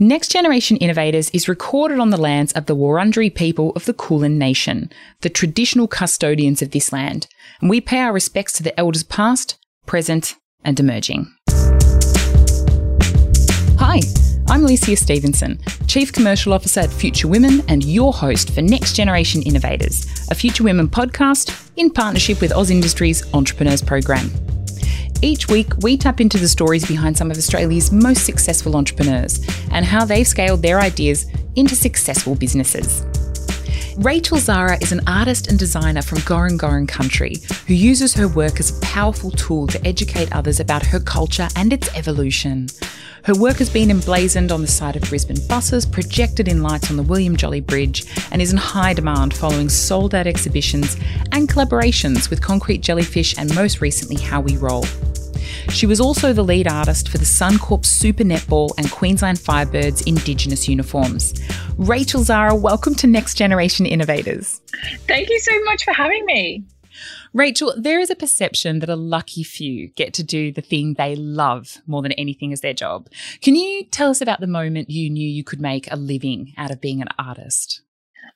Next Generation Innovators is recorded on the lands of the Wurundjeri people of the Kulin Nation, the traditional custodians of this land, and we pay our respects to the elders past, present, and emerging. Hi, I'm Alicia Stevenson, Chief Commercial Officer at Future Women and your host for Next Generation Innovators, a Future Women podcast in partnership with AusIndustry Entrepreneurs Program. Each week, we tap into the stories behind some of Australia's most successful entrepreneurs and how they've scaled their ideas into successful businesses. Rachael Sarra is an artist and designer from Goreng country who uses her work as a powerful tool to educate others about her culture and its evolution. Her work has been emblazoned on the side of Brisbane buses, projected in lights on the William Jolly Bridge, and is in high demand following sold out exhibitions and collaborations with Concrete Jellyfish and most recently How We Roll. She was also the lead artist for the Suncorp Super Netball and Queensland Firebirds Indigenous uniforms. Rachael Sarra, welcome to Next Generation Innovators. Thank you so much for having me. Rachel, there is a perception that a lucky few get to do the thing they love more than anything as their job. Can you tell us about the moment you knew you could make a living out of being an artist?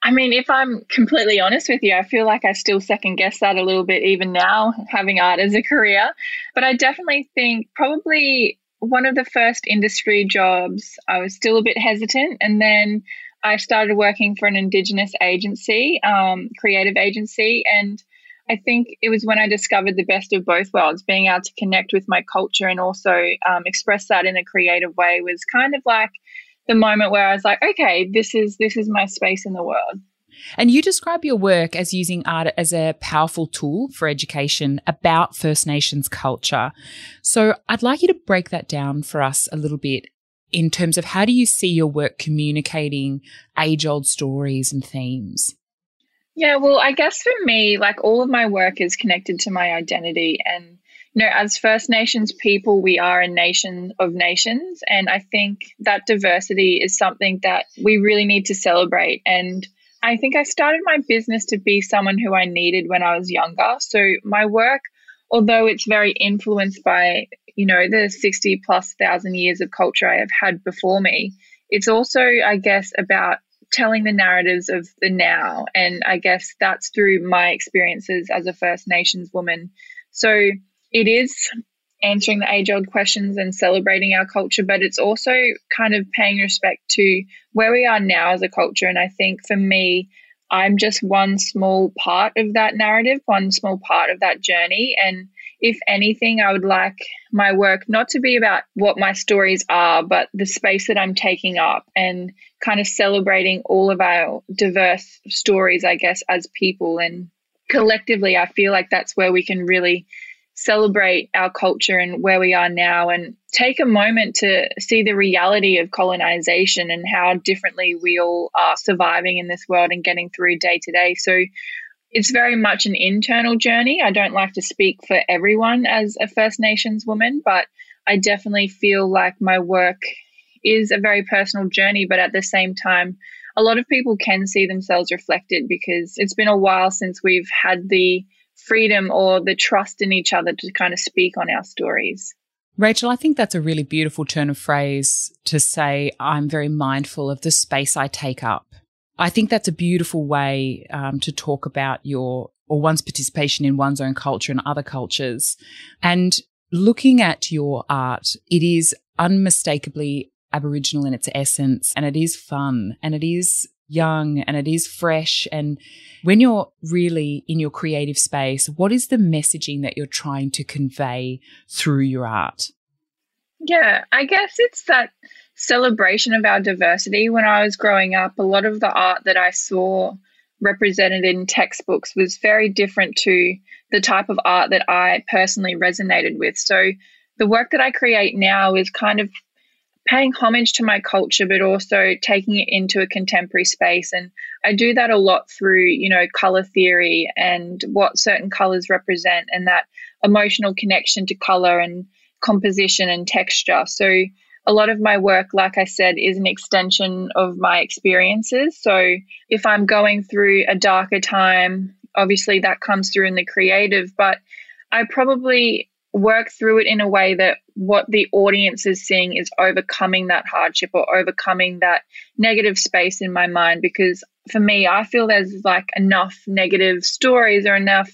I mean, if I'm completely honest with you, I feel like I still second guess that a little bit even now, having art as a career. But I definitely think probably one of the first industry jobs, I was still a bit hesitant. And then I started working for an Indigenous agency, um, creative agency. And I think it was when I discovered the best of both worlds, being able to connect with my culture and also um, express that in a creative way was kind of like the moment where I was like, okay, this is this is my space in the world. And you describe your work as using art as a powerful tool for education about First Nations culture. So I'd like you to break that down for us a little bit in terms of how do you see your work communicating age old stories and themes? Yeah, well, I guess for me, like all of my work is connected to my identity and know, as First Nations people, we are a nation of nations. And I think that diversity is something that we really need to celebrate. And I think I started my business to be someone who I needed when I was younger. So my work, although it's very influenced by, you know, the 60 plus thousand years of culture I have had before me, it's also, I guess, about telling the narratives of the now. And I guess that's through my experiences as a First Nations woman. So it is answering the age old questions and celebrating our culture, but it's also kind of paying respect to where we are now as a culture. And I think for me, I'm just one small part of that narrative, one small part of that journey. And if anything, I would like my work not to be about what my stories are, but the space that I'm taking up and kind of celebrating all of our diverse stories, I guess, as people. And collectively, I feel like that's where we can really celebrate our culture and where we are now and take a moment to see the reality of colonization and how differently we all are surviving in this world and getting through day to day. So it's very much an internal journey. I don't like to speak for everyone as a First Nations woman, but I definitely feel like my work is a very personal journey, but at the same time, a lot of people can see themselves reflected because it's been a while since we've had the freedom or the trust in each other to kind of speak on our stories. Rachel, I think that's a really beautiful turn of phrase to say, I'm very mindful of the space I take up. I think that's a beautiful way um, to talk about your or one's participation in one's own culture and other cultures. And looking at your art, it is unmistakably Aboriginal in its essence and it is fun and it is young and it is fresh. And when you're really in your creative space, what is the messaging that you're trying to convey through your art? Yeah, I guess it's that celebration of our diversity. When I was growing up, a lot of the art that I saw represented in textbooks was very different to the type of art that I personally resonated with. So the work that I create now is kind of paying homage to my culture, but also taking it into a contemporary space. And I do that a lot through, you know, color theory and what certain colors represent and that emotional connection to color and composition and texture. So a lot of my work, like I said, is an extension of my experiences. So if I'm going through a darker time, obviously that comes through in the creative, but I probably work through it in a way that what the audience is seeing is overcoming that hardship or overcoming that negative space in my mind. Because for me, I feel there's like enough negative stories or enough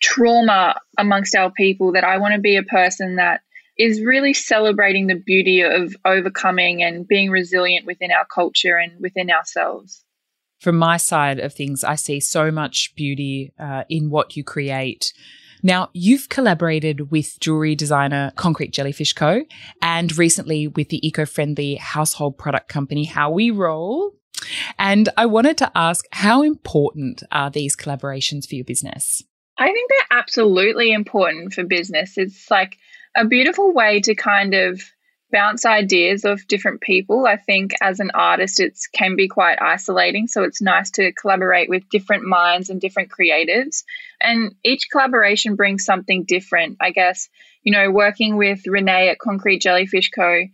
trauma amongst our people that I want to be a person that is really celebrating the beauty of overcoming and being resilient within our culture and within ourselves. From my side of things, I see so much beauty uh, in what you create. Now, you've collaborated with jewelry designer Concrete Jellyfish Co. and recently with the eco friendly household product company How We Roll. And I wanted to ask how important are these collaborations for your business? I think they're absolutely important for business. It's like a beautiful way to kind of bounce ideas of different people. I think as an artist, it can be quite isolating. So it's nice to collaborate with different minds and different creatives. And each collaboration brings something different. I guess, you know, working with Renee at Concrete Jellyfish Co.,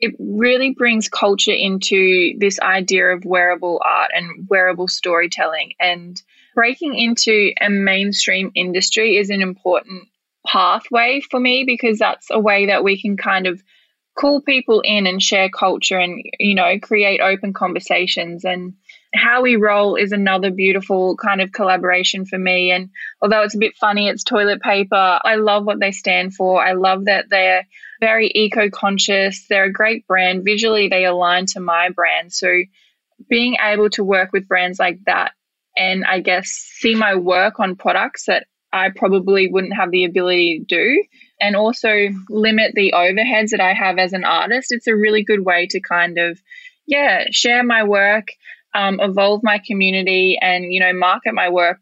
it really brings culture into this idea of wearable art and wearable storytelling. And breaking into a mainstream industry is an important pathway for me because that's a way that we can kind of call people in and share culture and you know create open conversations. And how we roll is another beautiful kind of collaboration for me. And although it's a bit funny it's toilet paper. I love what they stand for. I love that they're very eco conscious they're a great brand. Visually they align to my brand. So being able to work with brands like that and i guess see my work on products that i probably wouldn't have the ability to do and also limit the overheads that I have as an artist, it's a really good way to kind of, yeah, share my work, um, evolve my community, and, you know, market my work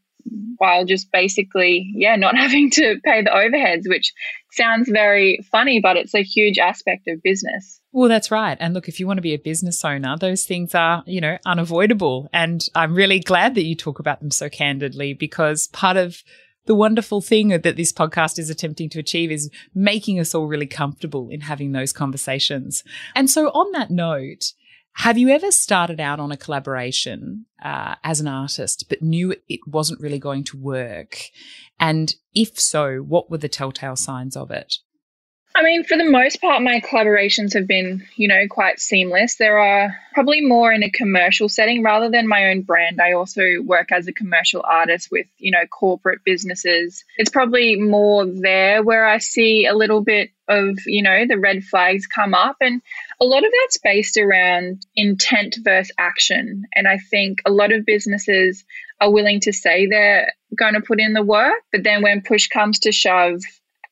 while just basically, yeah, not having to pay the overheads, which sounds very funny, but it's a huge aspect of business. Well, that's right. And look, if you want to be a business owner, those things are, you know, unavoidable. And I'm really glad that you talk about them so candidly because part of the wonderful thing that this podcast is attempting to achieve is making us all really comfortable in having those conversations. And so, on that note, have you ever started out on a collaboration uh, as an artist, but knew it wasn't really going to work? And if so, what were the telltale signs of it? I mean, for the most part, my collaborations have been, you know, quite seamless. There are probably more in a commercial setting rather than my own brand. I also work as a commercial artist with, you know, corporate businesses. It's probably more there where I see a little bit of, you know, the red flags come up. And a lot of that's based around intent versus action. And I think a lot of businesses are willing to say they're going to put in the work, but then when push comes to shove,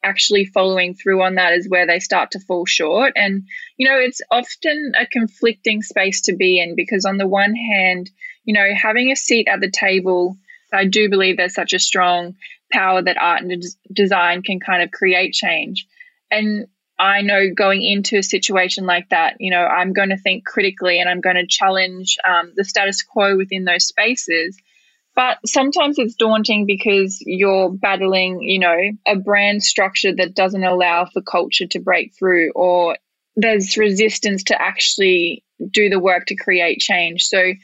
actually following through on that is where they start to fall short. And, you know, it's often a conflicting space to be in because, on the one hand, you know, having a seat at the table, I do believe there's such a strong power that art and design can kind of create change. And I know going into a situation like that, you know, I'm going to think critically and I'm going to challenge um, the status quo within those spaces. But sometimes it's daunting because you're battling, you know, a brand structure that doesn't allow for culture to break through, or there's resistance to actually do the work to create change. So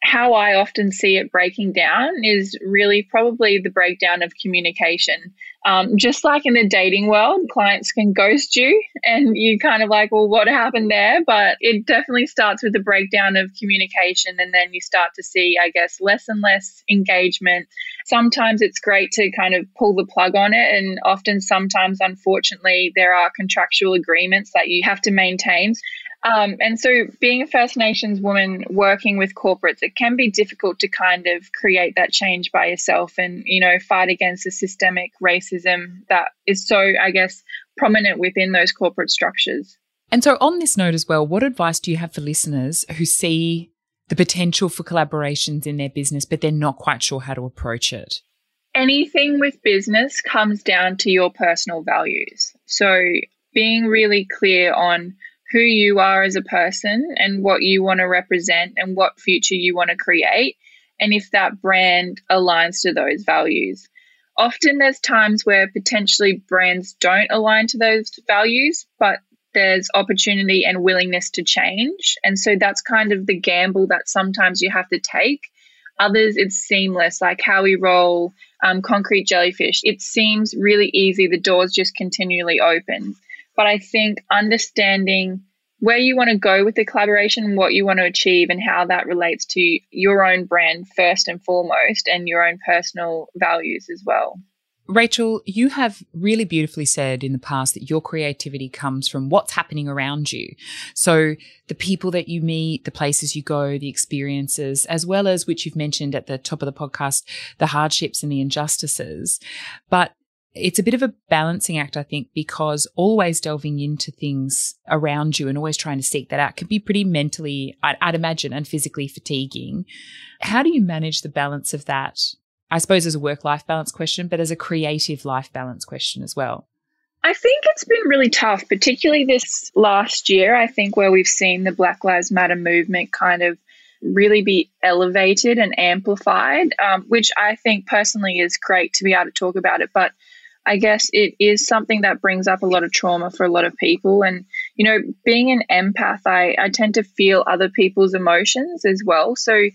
how I often see it breaking down is really probably the breakdown of communication. Um, just like in the dating world, clients can ghost you and you kind of like, well, what happened there? But it definitely starts with the breakdown of communication. And then you start to see, I guess, less and less engagement. Sometimes it's great to kind of pull the plug on it. And often, sometimes, unfortunately, there are contractual agreements that you have to maintain. Um, and so, being a First Nations woman working with corporates, it can be difficult to kind of create that change by yourself and, you know, fight against the systemic racism that is so, I guess, prominent within those corporate structures. And so, on this note as well, what advice do you have for listeners who see the potential for collaborations in their business, but they're not quite sure how to approach it? Anything with business comes down to your personal values. So, being really clear on who you are as a person and what you want to represent and what future you want to create, and if that brand aligns to those values. Often there's times where potentially brands don't align to those values, but there's opportunity and willingness to change. And so that's kind of the gamble that sometimes you have to take. Others, it's seamless, like how we roll um, concrete jellyfish. It seems really easy. The doors just continually open. But I think understanding where you want to go with the collaboration, what you want to achieve, and how that relates to your own brand first and foremost, and your own personal values as well. Rachel, you have really beautifully said in the past that your creativity comes from what's happening around you. So the people that you meet, the places you go, the experiences, as well as which you've mentioned at the top of the podcast, the hardships and the injustices. But it's a bit of a balancing act, I think, because always delving into things around you and always trying to seek that out can be pretty mentally, I'd, I'd imagine, and physically fatiguing. How do you manage the balance of that I suppose as a work life balance question, but as a creative life balance question as well? I think it's been really tough, particularly this last year. I think where we've seen the Black Lives Matter movement kind of really be elevated and amplified, um, which I think personally is great to be able to talk about it. But I guess it is something that brings up a lot of trauma for a lot of people. And, you know, being an empath, I, I tend to feel other people's emotions as well. So,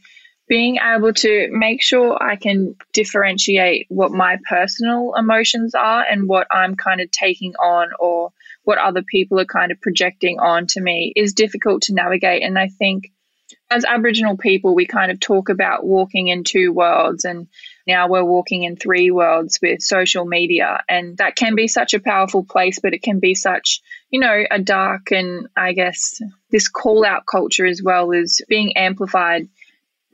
being able to make sure I can differentiate what my personal emotions are and what I'm kind of taking on or what other people are kind of projecting on to me is difficult to navigate. And I think as Aboriginal people, we kind of talk about walking in two worlds, and now we're walking in three worlds with social media. And that can be such a powerful place, but it can be such, you know, a dark and I guess this call out culture as well is being amplified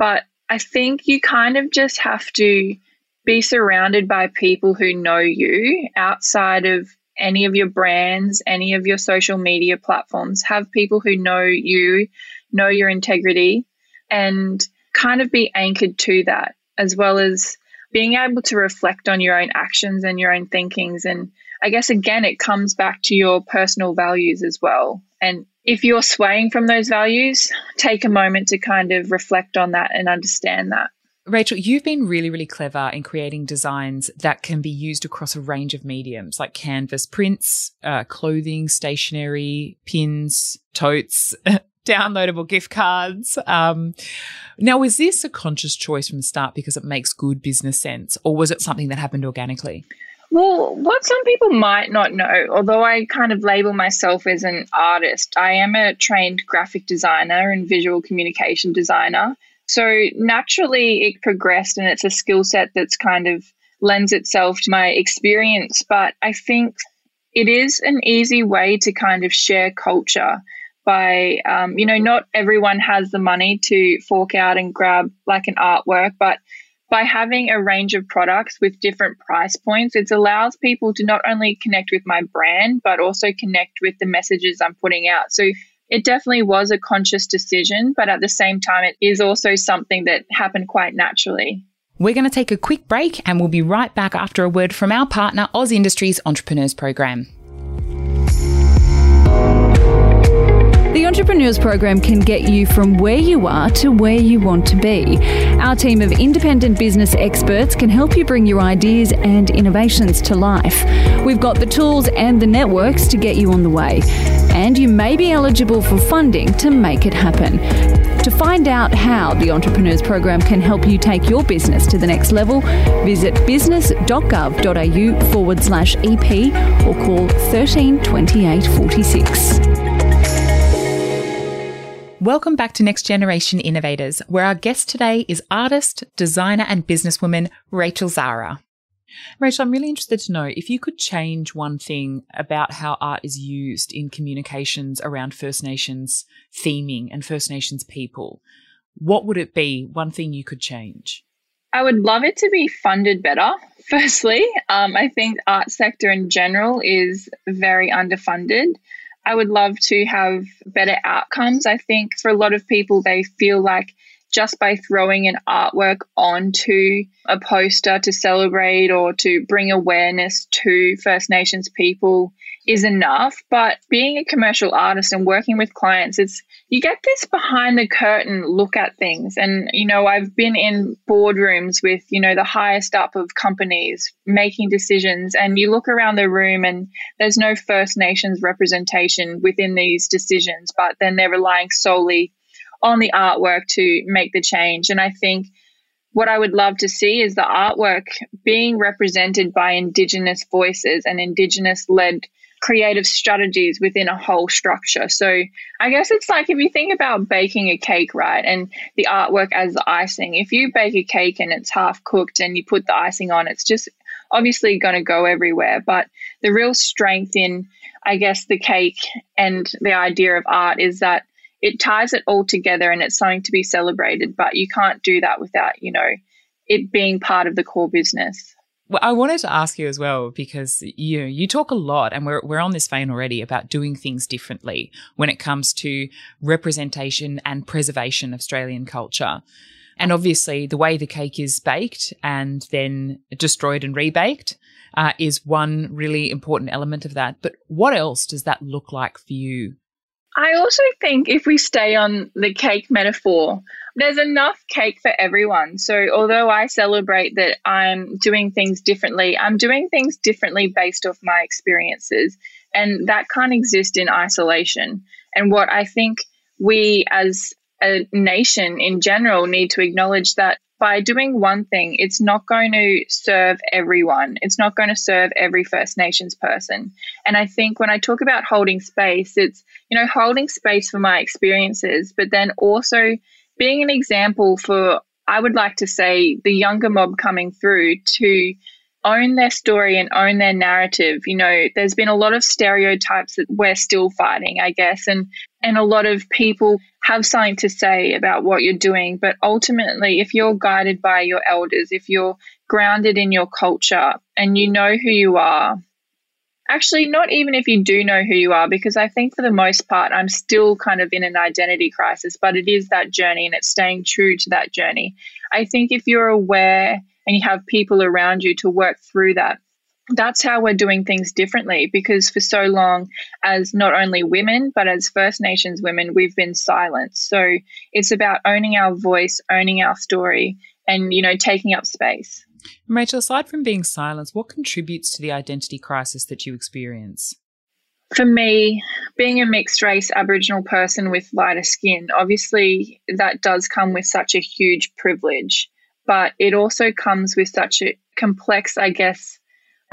but I think you kind of just have to be surrounded by people who know you outside of any of your brands, any of your social media platforms. Have people who know you, know your integrity, and kind of be anchored to that, as well as being able to reflect on your own actions and your own thinkings. And I guess, again, it comes back to your personal values as well. And if you're swaying from those values, take a moment to kind of reflect on that and understand that. Rachel, you've been really, really clever in creating designs that can be used across a range of mediums like canvas prints, uh, clothing, stationery, pins, totes, downloadable gift cards. Um, now, was this a conscious choice from the start because it makes good business sense, or was it something that happened organically? Well, what some people might not know, although I kind of label myself as an artist, I am a trained graphic designer and visual communication designer. So naturally, it progressed and it's a skill set that's kind of lends itself to my experience. But I think it is an easy way to kind of share culture by, um, you know, not everyone has the money to fork out and grab like an artwork, but by having a range of products with different price points, it allows people to not only connect with my brand, but also connect with the messages I'm putting out. So it definitely was a conscious decision, but at the same time, it is also something that happened quite naturally. We're going to take a quick break and we'll be right back after a word from our partner, AusIndustry Entrepreneurs Program. Entrepreneurs Program can get you from where you are to where you want to be. Our team of independent business experts can help you bring your ideas and innovations to life. We've got the tools and the networks to get you on the way. And you may be eligible for funding to make it happen. To find out how the Entrepreneurs Program can help you take your business to the next level, visit business.gov.au forward slash EP or call 13 28 46. Welcome back to Next Generation Innovators, where our guest today is artist, designer, and businesswoman Rachael Sarra. Rachel, I'm really interested to know if you could change one thing about how art is used in communications around First Nations theming and First Nations people, what would it be? One thing you could change? I would love it to be funded better. Firstly, um, I think art sector in general is very underfunded. I would love to have better outcomes. I think for a lot of people, they feel like just by throwing an artwork onto a poster to celebrate or to bring awareness to First Nations people is enough. But being a commercial artist and working with clients, it's you get this behind the curtain look at things. And, you know, I've been in boardrooms with, you know, the highest up of companies making decisions, and you look around the room and there's no First Nations representation within these decisions, but then they're relying solely on the artwork to make the change. And I think what I would love to see is the artwork being represented by Indigenous voices and Indigenous led creative strategies within a whole structure. So I guess it's like if you think about baking a cake, right, and the artwork as the icing, if you bake a cake and it's half cooked and you put the icing on, it's just obviously going to go everywhere. But the real strength in, I guess, the cake and the idea of art is that it ties it all together and it's something to be celebrated. But you can't do that without, you know, it being part of the core business. I wanted to ask you as well because you you talk a lot, and we're we're on this vein already about doing things differently when it comes to representation and preservation of Australian culture. And obviously, the way the cake is baked and then destroyed and rebaked uh, is one really important element of that. But what else does that look like for you? I also think if we stay on the cake metaphor, there's enough cake for everyone. So, although I celebrate that I'm doing things differently, I'm doing things differently based off my experiences. And that can't exist in isolation. And what I think we as a nation in general need to acknowledge that by doing one thing, it's not going to serve everyone. It's not going to serve every First Nations person. And I think when I talk about holding space, it's, you know, holding space for my experiences, but then also being an example for, I would like to say, the younger mob coming through to own their story and own their narrative. You know, there's been a lot of stereotypes that we're still fighting, I guess, and and a lot of people have something to say about what you're doing, but ultimately if you're guided by your elders, if you're grounded in your culture and you know who you are, actually not even if you do know who you are because I think for the most part I'm still kind of in an identity crisis, but it is that journey and it's staying true to that journey. I think if you're aware and you have people around you to work through that. That's how we're doing things differently because for so long, as not only women, but as First Nations women, we've been silenced. So it's about owning our voice, owning our story, and, you know, taking up space. Rachel, aside from being silenced, what contributes to the identity crisis that you experience? For me, being a mixed race Aboriginal person with lighter skin, obviously that does come with such a huge privilege but it also comes with such a complex, I guess,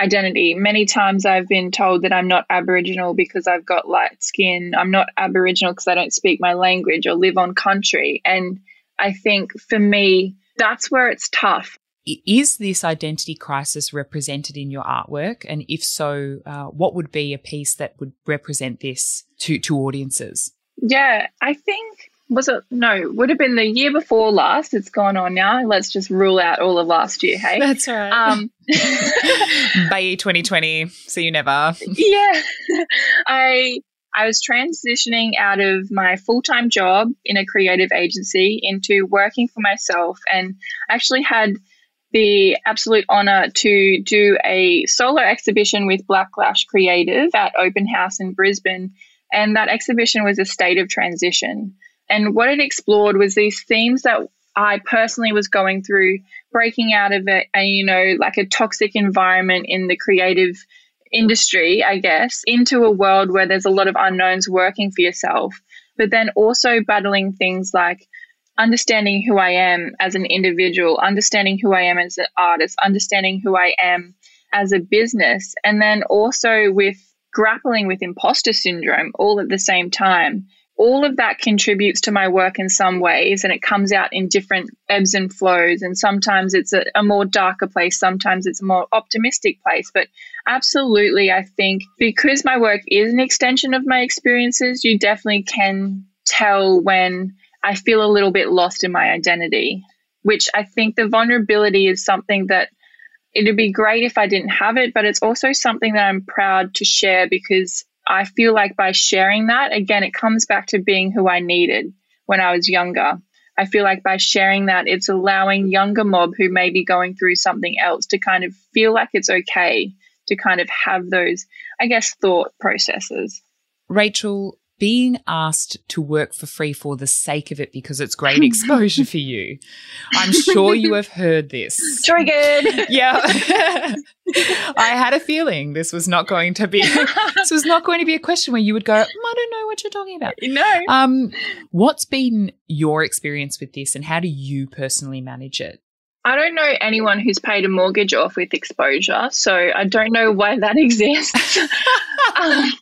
identity. Many times I've been told that I'm not Aboriginal because I've got light skin. I'm not Aboriginal because I don't speak my language or live on country. And I think for me, that's where it's tough. Is this identity crisis represented in your artwork? And if so, uh, what would be a piece that would represent this to, to audiences? Yeah, I think was it no would have been the year before last. It's gone on now. Let's just rule out all of last year hey? That's right. Um bye 2020 see you never. Yeah. I i was transitioning out of my full-time job in a creative agency into working for myself and I actually had the absolute honor to do a solo exhibition with Blaklash Creative at Open House in Brisbane. And that exhibition was a state of transition. And what it explored was these themes that I personally was going through, breaking out of it, and you know, like a toxic environment in the creative industry, I guess, into a world where there's a lot of unknowns working for yourself, but then also battling things like understanding who I am as an individual, understanding who I am as an artist, understanding who I am as a business, and then also with grappling with imposter syndrome all at the same time all of that contributes to my work in some ways and it comes out in different ebbs and flows. And sometimes it's a, a, more darker place sometimes it's a more optimistic place. But absolutely i think because my work is an extension of my experiences you definitely can tell when i feel a little bit lost in my identity which i think the vulnerability is something that it'd be great if i didn't have it but it's also something that i'm proud to share because I feel like by sharing that, again, it comes back to being who I needed when I was younger. I feel like by sharing that, it's allowing younger mob who may be going through something else to kind of feel like it's okay to kind of have those, I guess, thought processes. Rachel, being asked to work for free for the sake of it because it's great exposure for you. I'm sure you have heard this. Triggered. Yeah. I had a feeling this was not going to be this was not going to be a question where you would go, mm, I don't know what you're talking about. No. Um, what's been your experience with this and how do you personally manage it? I don't know anyone who's paid a mortgage off with exposure, so I don't know why that exists. um,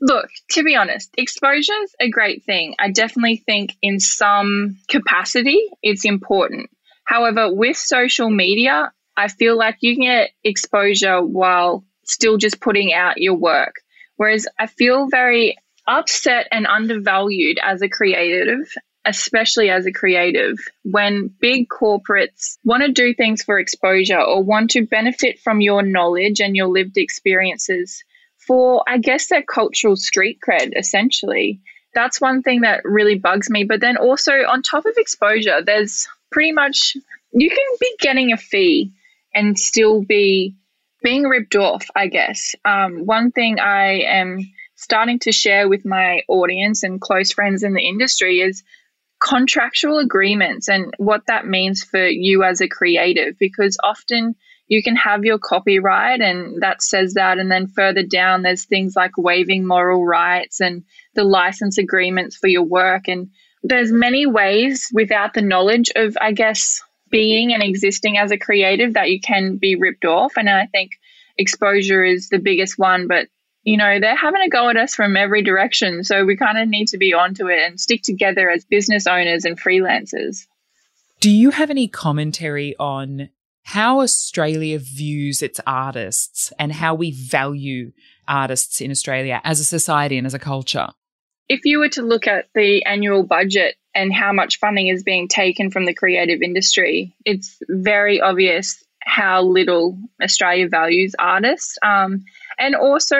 look, to be honest, exposure is a great thing. I definitely think in some capacity it's important. However, with social media, I feel like you can get exposure while still just putting out your work. Whereas I feel very upset and undervalued as a creative especially as a creative, when big corporates want to do things for exposure or want to benefit from your knowledge and your lived experiences for, I guess, their cultural street cred, essentially. That's one thing that really bugs me. But then also, on top of exposure, there's pretty much, you can be getting a fee and still be being ripped off, I guess. Um, one thing I am starting to share with my audience and close friends in the industry is contractual agreements and what that means for you as a creative because often you can have your copyright and that says that and then further down there's things like waiving moral rights and the license agreements for your work and there's many ways without the knowledge of i guess being and existing as a creative that you can be ripped off and i think exposure is the biggest one but you know, they're having a go at us from every direction. So we kind of need to be onto it and stick together as business owners and freelancers. Do you have any commentary on how Australia views its artists and how we value artists in Australia as a society and as a culture? If you were to look at the annual budget and how much funding is being taken from the creative industry, it's very obvious how little Australia values artists. Um, and also,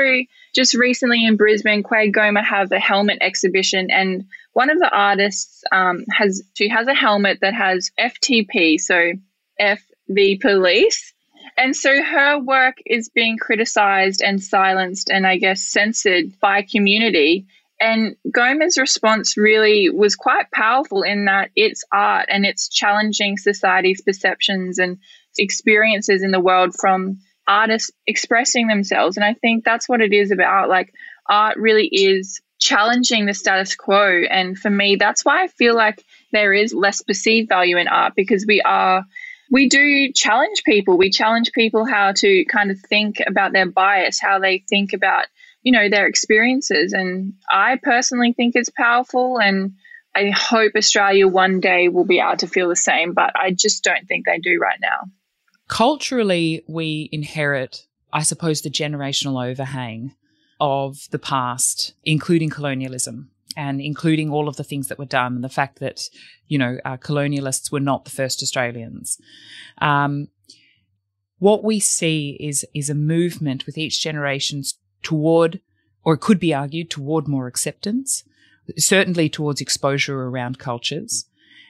just recently in Brisbane, QAGOMA have a helmet exhibition, and one of the artists um, has she has a helmet that has FTP, so F the police. And so her work is being criticized and silenced and I guess censored by community. And GOMA's response really was quite powerful in that it's art and it's challenging society's perceptions and experiences in the world from artists expressing themselves. And I think that's what it is about. Like, art really is challenging the status quo. And for me, that's why I feel like there is less perceived value in art because we are. We do challenge people. We challenge people how to kind of think about their bias, how they think about, you know, their experiences. And I personally think it's powerful. And I hope Australia one day will be able to feel the same, but I just don't think they do right now. Culturally, we inherit, I suppose, the generational overhang of the past, including colonialism and including all of the things that were done and the fact that, you know, uh, colonialists were not the first Australians. Um, what we see is, is a movement with each generation toward, or it could be argued, toward more acceptance, certainly towards exposure around cultures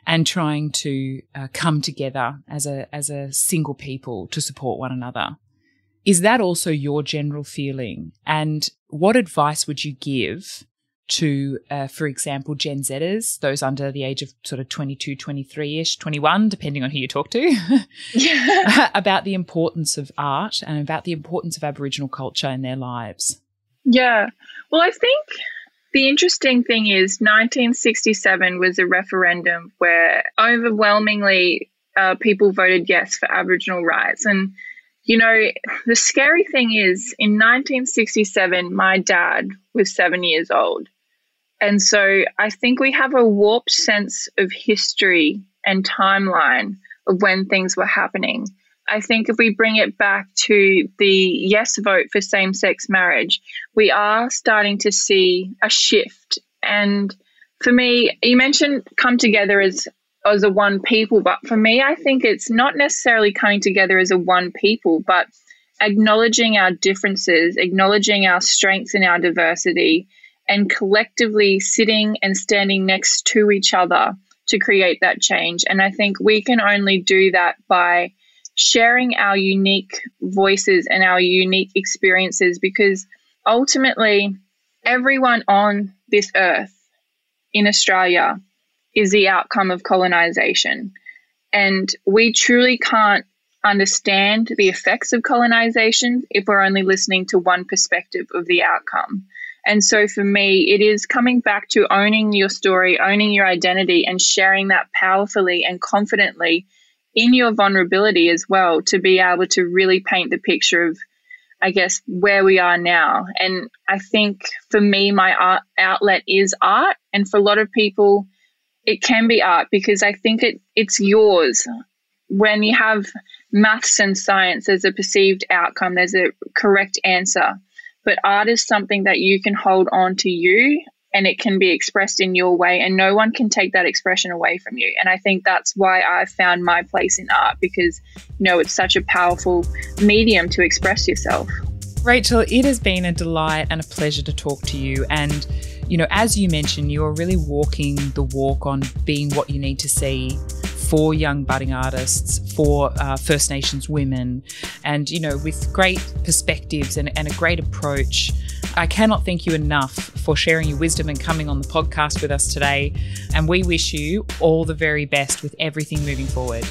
and trying to uh, come together as a as a single people to support one another. Is that also your general feeling? And what advice would you give to, uh, for example, Gen Zers, those under the age of sort of 22, 23 ish, 21, depending on who you talk to, about the importance of art and about the importance of Aboriginal culture in their lives? Yeah. Well, I think the interesting thing is, 1967 was a referendum where overwhelmingly uh, people voted yes for Aboriginal rights. And, you know, the scary thing is, in 1967, my dad was seven years old. And so I think we have a warped sense of history and timeline of when things were happening. I think if we bring it back to the yes vote for same sex marriage, we are starting to see a shift. And for me, you mentioned come together as as a one people, but for me, I think it's not necessarily coming together as a one people, but acknowledging our differences, acknowledging our strengths and our diversity, and collectively sitting and standing next to each other to create that change. And I think we can only do that by sharing our unique voices and our unique experiences because ultimately, everyone on this earth in Australia is the outcome of colonization. And we truly can't understand the effects of colonization if we're only listening to one perspective of the outcome. And so for me, it is coming back to owning your story, owning your identity, and sharing that powerfully and confidently in your vulnerability as well to be able to really paint the picture of I guess where we are now. And I think for me, my art outlet is art. And for a lot of people, it can be art because I think it, it's yours. When you have maths and science, there's a perceived outcome, there's a correct answer. But art is something that you can hold on to you and it can be expressed in your way and no one can take that expression away from you. And i think that's why I've found my place in art because you know it's such a powerful medium to express yourself. Rachel it has been a delight and a pleasure to talk to you. And you know as you mentioned you're really walking the walk on being what you need to see for young budding artists, for uh, First Nations women, and you know, with great perspectives and, and a great approach. I cannot thank you enough for sharing your wisdom and coming on the podcast with us today. And we wish you all the very best with everything moving forward.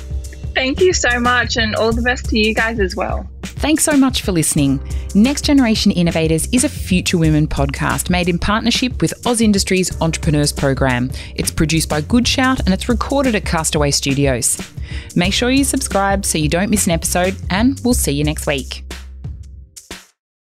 Thank you so much, and all the best to you guys as well. Thanks so much for listening. Next Generation Innovators is a Future Women podcast made in partnership with AusIndustry Entrepreneurs Program. It's produced by Good Shout and it's recorded at Castaway Studios. Make sure you subscribe so you don't miss an episode, and we'll see you next week.